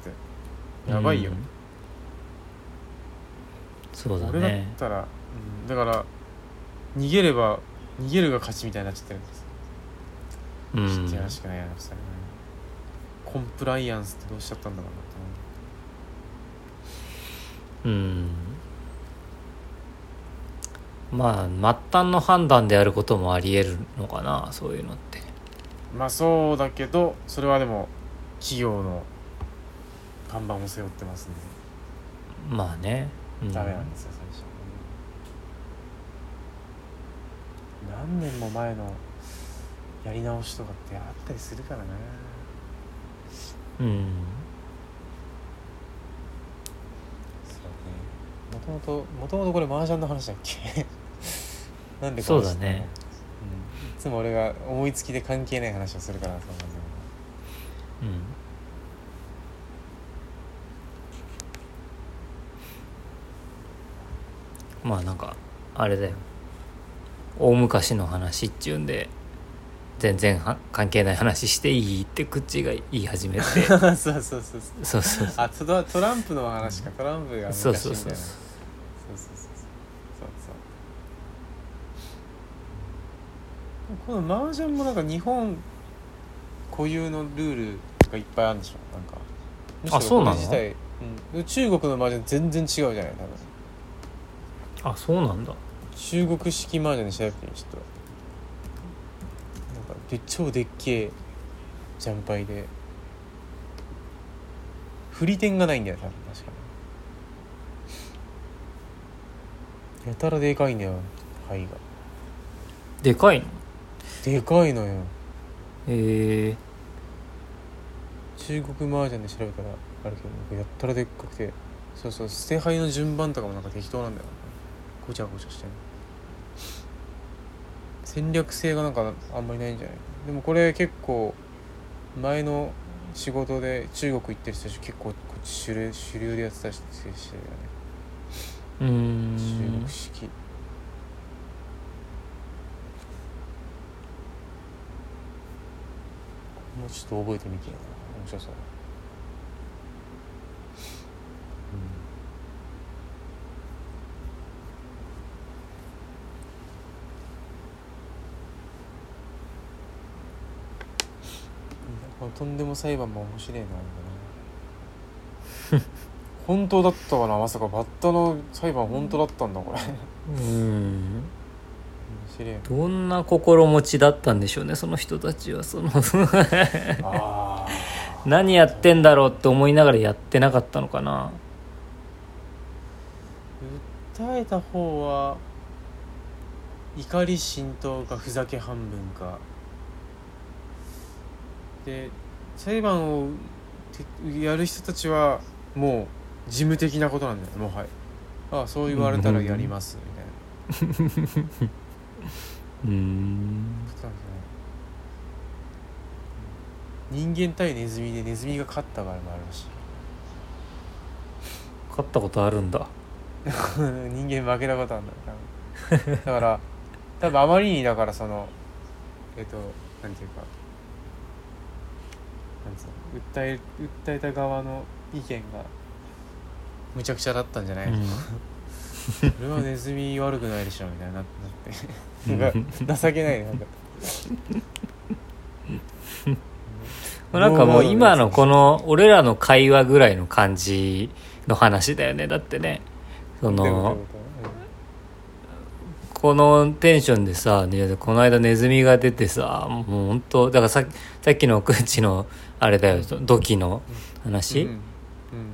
て。やばいよ、うんそうだ俺だっねたら、うん、だから逃げれば逃げるが勝ちみたいになっちゃってるんです。うん。知ってらしくないやつだね。コンプライアンスってどうしちゃったんだろうなと思う。ん。まあ末端の判断であることもありえるのかなそういうのって。うまあそうだけどそれはでも企業の看板を背負ってますんで。まあね、うん、ダメなんですよ最初。何年も前のやり直しとかってあったりするからな。うん。そうね。もともともともとこれ麻雀の話だっけ？なんでこそうだね、つも俺が思いつきで関係ない話をするからそんだようん。まあなんかあれだよ。大昔の話っちゅうんで全然は関係ない話していいって口が言い始めて。そうそうそうそう。そうそうあトラトランプの話か。トランプが昔そうみたいな。そうそうそう。そうそうそうそうそうこの麻雀もなんか日本固有のルールがいっぱいあるんでしょなんか。あそうなの？自体、うん、中国の麻雀全然違うじゃない多分。あそうなんだ。中国式麻雀で調べてみちょっとなんかで超でっけえジャンパイで。振り点がないんだよ多分確かに。やたらでかいんだよ牌が。でかいの？でかいのよ。へえ。中国麻雀で調べたらあるけどなんかやったらでっかくて。そうそう捨て牌の順番とかもなんか適当なんだよごちゃごちゃしてる戦略性がなんかあんまりないんじゃない？でもこれ結構前の仕事で中国行ってる人たち結構こっち主流主流でやってたりしてるよね。中ん。国式もうちょっと覚えてみて面白そう。うん。とんでも裁判も面白いなな。本当だったかなまさか。バッタの裁判本当だったんだこれ。面うんどんな心持ちだったんでしょうねその人たちは。その 何やってんだろうって思いながらやってなかったのかな。訴えた方は怒り心頭かふざけ半分か。で裁判をてやる人たちはもう事務的なことなんだよもうはいああそう言われたらやりますみたいな うーんね人間対ネズミでネズミが勝った場合もあるらし。い勝ったことあるんだ。人間負けたことあるんだだから多分あまりにだからそのえっとなんていうかなんつうの訴え訴えた側の意見がむちゃくちゃだったんじゃないの、そ れはネズミ悪くないでしょみたいにななって。なんか情けないねなんか。なんかもう今のこの俺らの会話ぐらいの感じの話だよねだってね。そのここのテンションでさねこの間ネズミが出てさもう本当だからささっきのくんちのあれだよ土器のと話、うん。うん。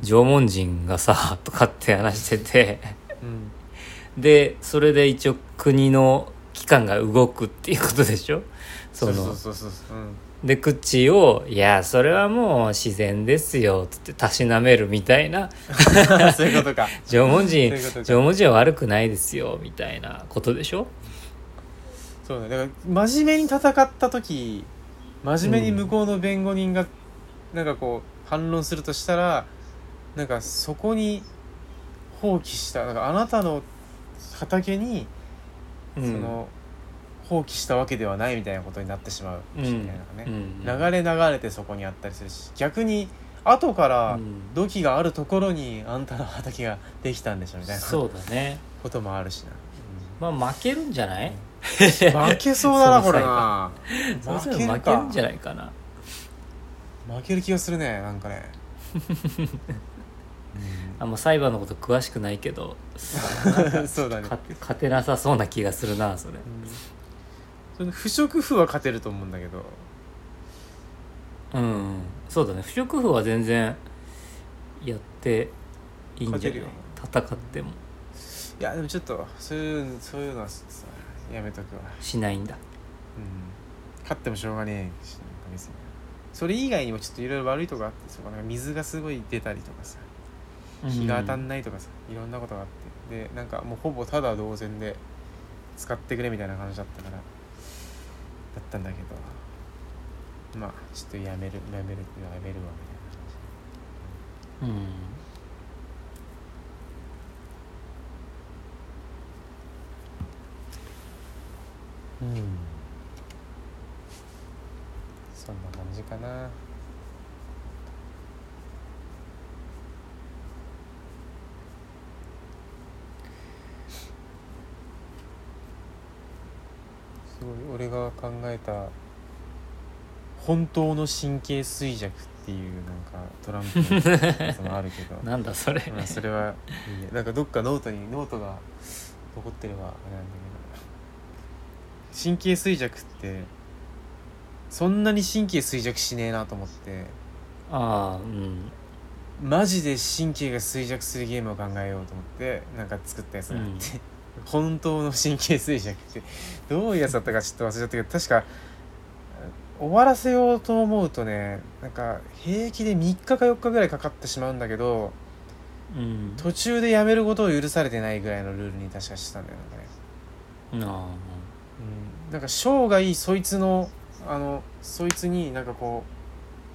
縄文人がさとかって話しててうん。でそれで一応国の機関が動くっていうことでしょ？その。そうそうそうそうう。ん。で口を「いやそれはもう自然ですよ」つってたしなめるみたいな。そういうことか。縄文人縄文人は悪くないですよみたいなことでしょ？そうね。だから真面目に戦った時真面目に向こうの弁護人がなんかこう反論するとしたらなんかそこに放棄したなんかあなたの畑にうん。その、放棄したわけではないみたいなことになってしまうかもしれないのがね、うん。流れ流れてそこにあったりするし逆に後からうん。土器があるところにあんたの畑ができたんでしょみたいなそうだね。こともあるしな、まあ負けるんじゃない、うん負けそうだなこれな。負け負けるんじゃないかな。負ける気がするねなんかね、あんま裁判のこと詳しくないけどうん そうだね。勝て勝てなさそうな気がするなそれ。うん。その不織布は勝てると思うんだけど。うんそうだね。不織布は全然やっていいんじゃない？戦っても。いやでもちょっとそういうそういうのはさやめとくわ。しないんだ。うん。勝ってもしょうがねえしなんか別に。それ以外にもちょっといろいろ悪いとこあってそこなんか水がすごい出たりとかさ日が当たんないとかさ、いろんなことがあって。でなんかもうほぼただ同然で使ってくれみたいな感じだったからだったんだけどまあちょっとやめるやめるやめるわみたいな感じ。うん。うん。そんな感じかなすごい俺が考えた本当の神経衰弱っていうなんかトランプのやつもあるけど。なんだそれ。まあそれはいいねなんかどっかノートにノートが残ってればあれなんだけど。神経衰弱ってそんなに神経衰弱しねえなと思って。ああうん。マジで神経が衰弱するゲームを考えようと思ってなんか作ったやつがあって、本当の神経衰弱ってどういうやつだったかちょっと忘れちゃったけど確か終わらせようと思うとねなんか平気で3日か4日ぐらいかかってしまうんだけどうん。途中でやめることを許されてないぐらいのルールに確かしたんだよなんかね、あうん、なんか生涯そいつのあのそいつになんかこ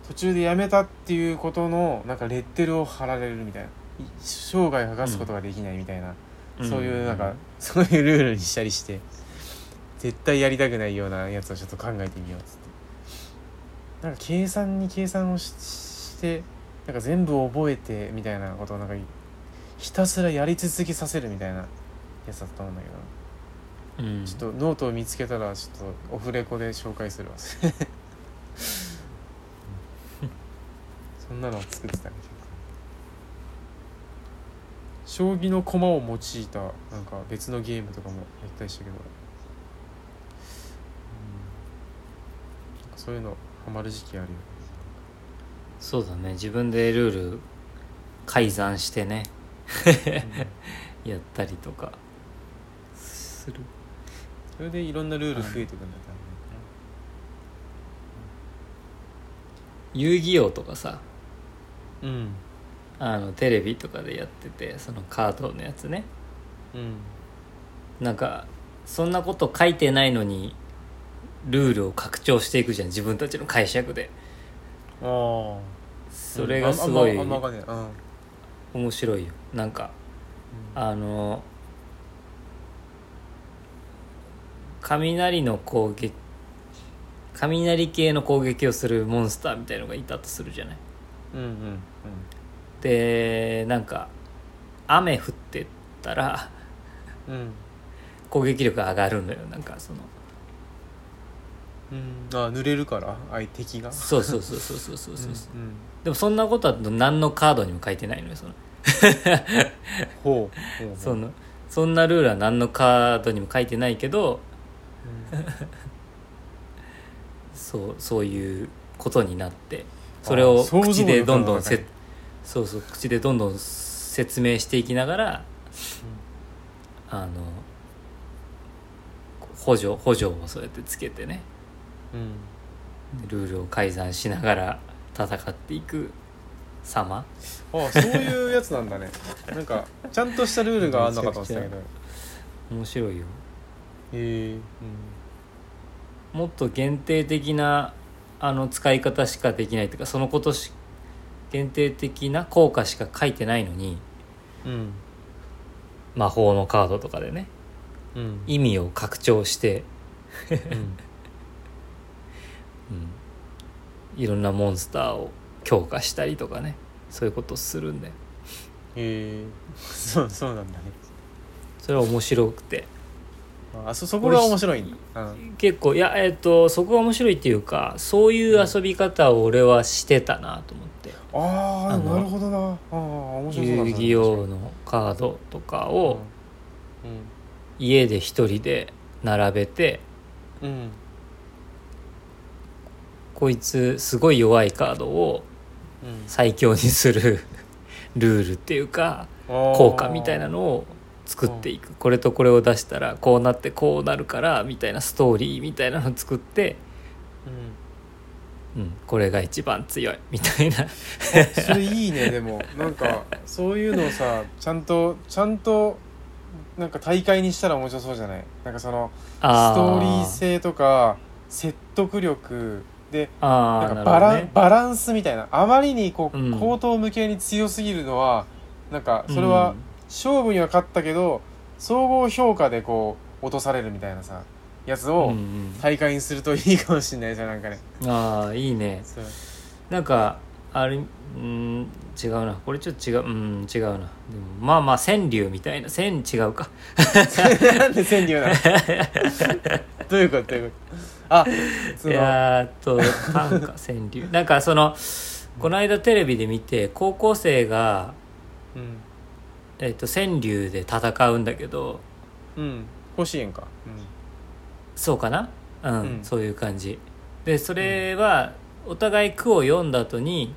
う途中でやめたっていうことのなんかレッテルを貼られるみたいな。い生涯剥がすことができないみたいな、あそういうなんか、そういうルールにしたりして絶対やりたくないようなやつをちょっと考えてみようっつって。なんか計算に計算をししてなんか全部覚えてみたいなことをなんかひたすらやり続けさせるみたいなやつだったと思うんだけど。うん。ちょっとノートを見つけたらちょっとオフレコで紹介するわ。そんなのを作ってたね結構将棋の駒を用いたなんか別のゲームとかもやったりしたけど、うん、そういうのハマる時期あるよね。そうだね。自分でルール改ざんしてね。やったりとか。する。それでいろんなルール増えてくんだ遊戯王とかさ。多分ねあのテレビとかでやっててそのカードのやつね。うん。うんなんかそんなこと書いてないのにルールを拡張していくじゃん自分たちの解釈で。ああ。それがすごい面白いよ。なんかあの雷の攻撃雷系の攻撃をするモンスターみたいのがいたとするじゃない。うんうんうんでなんか雨降ってたらうん。うん攻撃力が上がるのよなんかその。うん、あ濡れるから相手敵が。そうそうそうそうそうそうそう、う。んでもそんなことは何のカードにも書いてないのよその。ほうほうそのそんなルールは何のカードにも書いてないけど そうそういうことになってそれを口でどんどん力が高いせそうそう口でどんどん説明していきながらあの補助補助をそうやってつけてね。うん。ルールを改ざんしながら戦っていく様。あそういうやつなんだね。なんかちゃんとしたルールがあんのかと思ってたけど。へ面白いよ。えもっと限定的なあの使い方しかできないというかそのことし限定的な効果しか書いてないのにうん。魔法のカードとかでねうん。意味を拡張して、うん。うん、いろんなモンスターを強化したりとかねそういうことをするんだよ。へえ。そうそうなんだね。それは面白くて。あそそこが面白い。んだうん。結構いやえっ、とそこが面白いっていうかそういう遊び方を俺はしてたなと思ってああなるほどな。ああ面白遊戯王のカードとかをうん。家で一人で並べてうん。うんこいつすごい弱いカードをうん。最強にする ルールっていうか効効果みたいなのを作っていく。これとこれを出したらこうなってこうなるからみたいなストーリーみたいなのを作って、うんうん、これが一番強い。みたいな。それいいね でも。なんかそういうのをさちゃんとちゃんとなんか大会にしたら面白そうじゃない？なんかそのスあトーリー性とか説得力でなんかバラ,、ねバランスみたいなあまりにこう、うん。口頭向けに強すぎるのはなんかそれは勝負には勝ったけど総合評価でこう落とされるみたいなさやつうんをうん。大会にするといいかもしれないですよなんかね。うんああいいね。そう。なんかあれうん違うな。これちょっと違ううん違うな。でもまあまあ川柳みたいな。川違うか。なんで川柳なの？どういうこと？どういうこと？あそやーっと短歌川柳。なんかそのこの間テレビで見て高校生が、うん。えっと川柳で戦うんだけどうん。甲子園かそうかな？うん、うん。そういう感じ。でそれはお互い句を読んだ後に、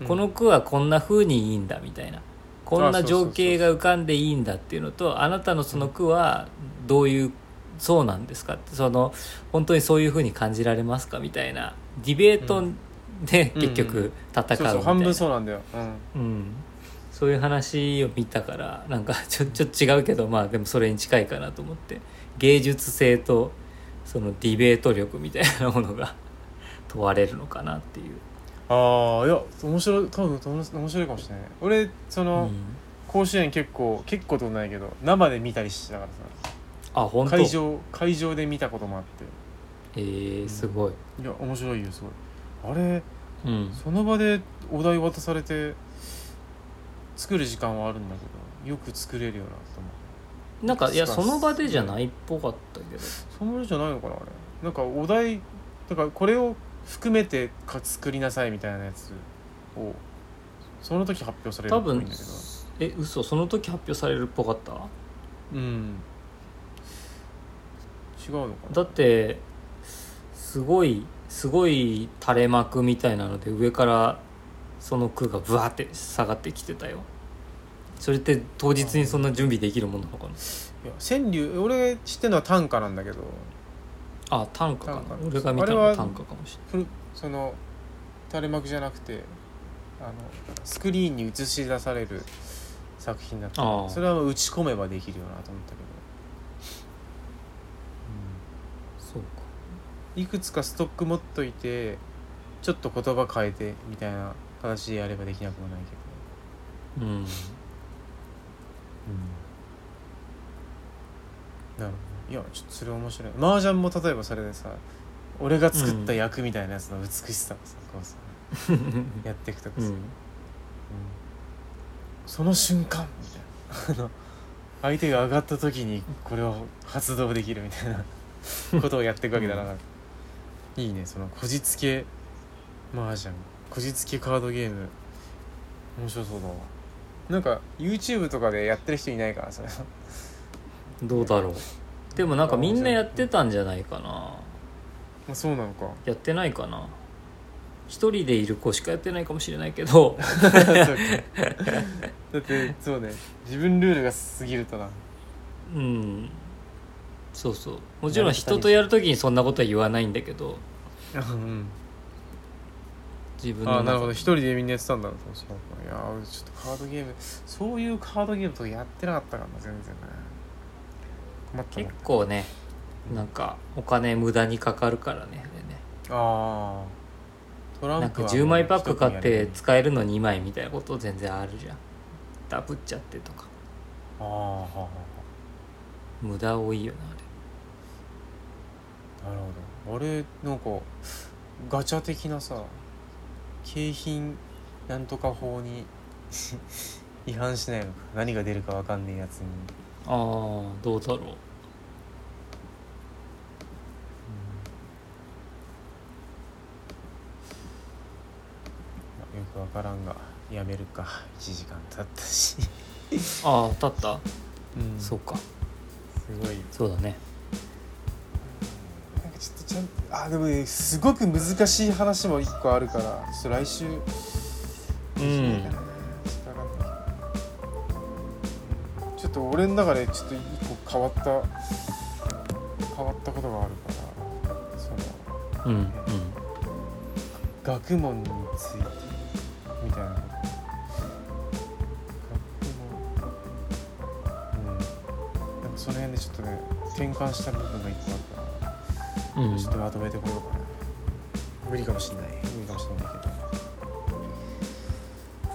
うん。この句はこんな風にいいんだみたいな。こんな情景が浮かんでいいんだっていうのとあなたのその句はどういうそうなんですかってその本当にそういう風に感じられますかみたいなディベートでうん。結局戦うみたいな、そうそう半分そうなんだよ。うん。うん、そういう話を見たからなんかちょちょっと違うけどまあでもそれに近いかなと思って。芸術性とそのディベート力みたいなものが 問われるのかなっていう、ああいや面白い多分面白いかもしれない。俺その、うん。甲子園結構結構とないけど生で見たりしてたからあ本当？さ会場会場で見たこともあって。えー、すごい、いや面白いよすごい。あれうん、その場でお題渡されて作る時間はあるんだけどよく作れるよなと思う。なんかいやその場でじゃないっぽかったけどその場じゃないのかなあれ。なんかお題だからこれを含めてか作りなさいみたいなやつをその時発表される多分っぽいんだけど。え嘘その時発表されるっぽかった？うん。違うのかな。だってすごいすごい垂れ幕みたいなので上からその句がブワーって下がってきてたよそれって当日にそんな準備できるもんなのかな？いや川柳俺知ってるのは短歌なんだけど。あ短歌かな？短歌。俺が見たのはは短歌かもしふるその垂れ幕じゃなくてあのスクリーンに映し出される作品だったそれは打ち込めばできるよなと思ったけど、れないそうか。いくつかストック持っといてちょっと言葉変えてみたいな形でやればできなくもないけうんど、なるほど。いやちょっとそれ面白い。麻雀も例えばそれでさ俺が作った役みたいなやつの美しさをさ、こうさ やっていくとかさ、うん。うん。その瞬間みたいな。あの相手が上がった時にこれを発動できるみたいな ことをやっていくわけだな、いいね。そのこじつけ麻雀。こじつけカードゲーム。面白そうだわなんか YouTube とかでやってる人いないかなそれ。どうだろう。でもなんかみんなやってたんじゃないかな。まあそうなのか。やってないかな。一人でいる子しかやってないかもしれないけど。だってそうね。自分ルールが過ぎるとな。うん。そうそう。もちろん人とやるときにそんなことは言わないんだけど。うん自分のああなるほど。一人でみんなやってたんだ。そうそう。いやちょっとカードゲームそういうカードゲームとかやってなかったからな全然ね。困ったな結構ねなんかお金無駄にかかるからねあれね。ああなんかトランプは10枚パック買って使えるの2枚みたいなこと全然あるじゃん。ダブっちゃってとか。ああはあは無駄多いよなあれ。あなるほど。あれなんかガチャ的なさ景品なんとか法に 違反しないのか何が出るかわかんねえやつに、ああどうだろう。まあよくわからんがやめるか。1時間経ったし、ああ立った。うん。そうか。すごい。そうだねちゃんとあでもねすごく難しい話も一個あるからちょっと来週。うん。ちょっと俺の中でちょっと一個変わった変わったことがあるからそのうんうん。学問についてみたいな。学問。うん。なんかその辺でちょっとね転換した部分が一個あるからうん。ちょっとまとめてこようかな無理かもしんない。無理かもしんないけど。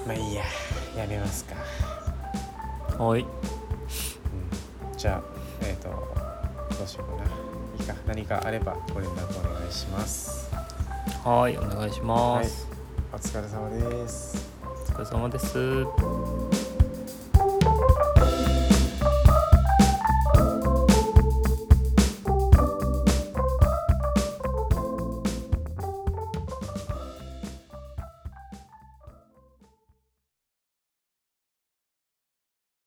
まあいいや。やめますか、はい。うん、じゃあえっ、とどうしようかな。いいか。何かあればご連絡お願いします。はいお願いします、お疲れ様です。お疲れ様です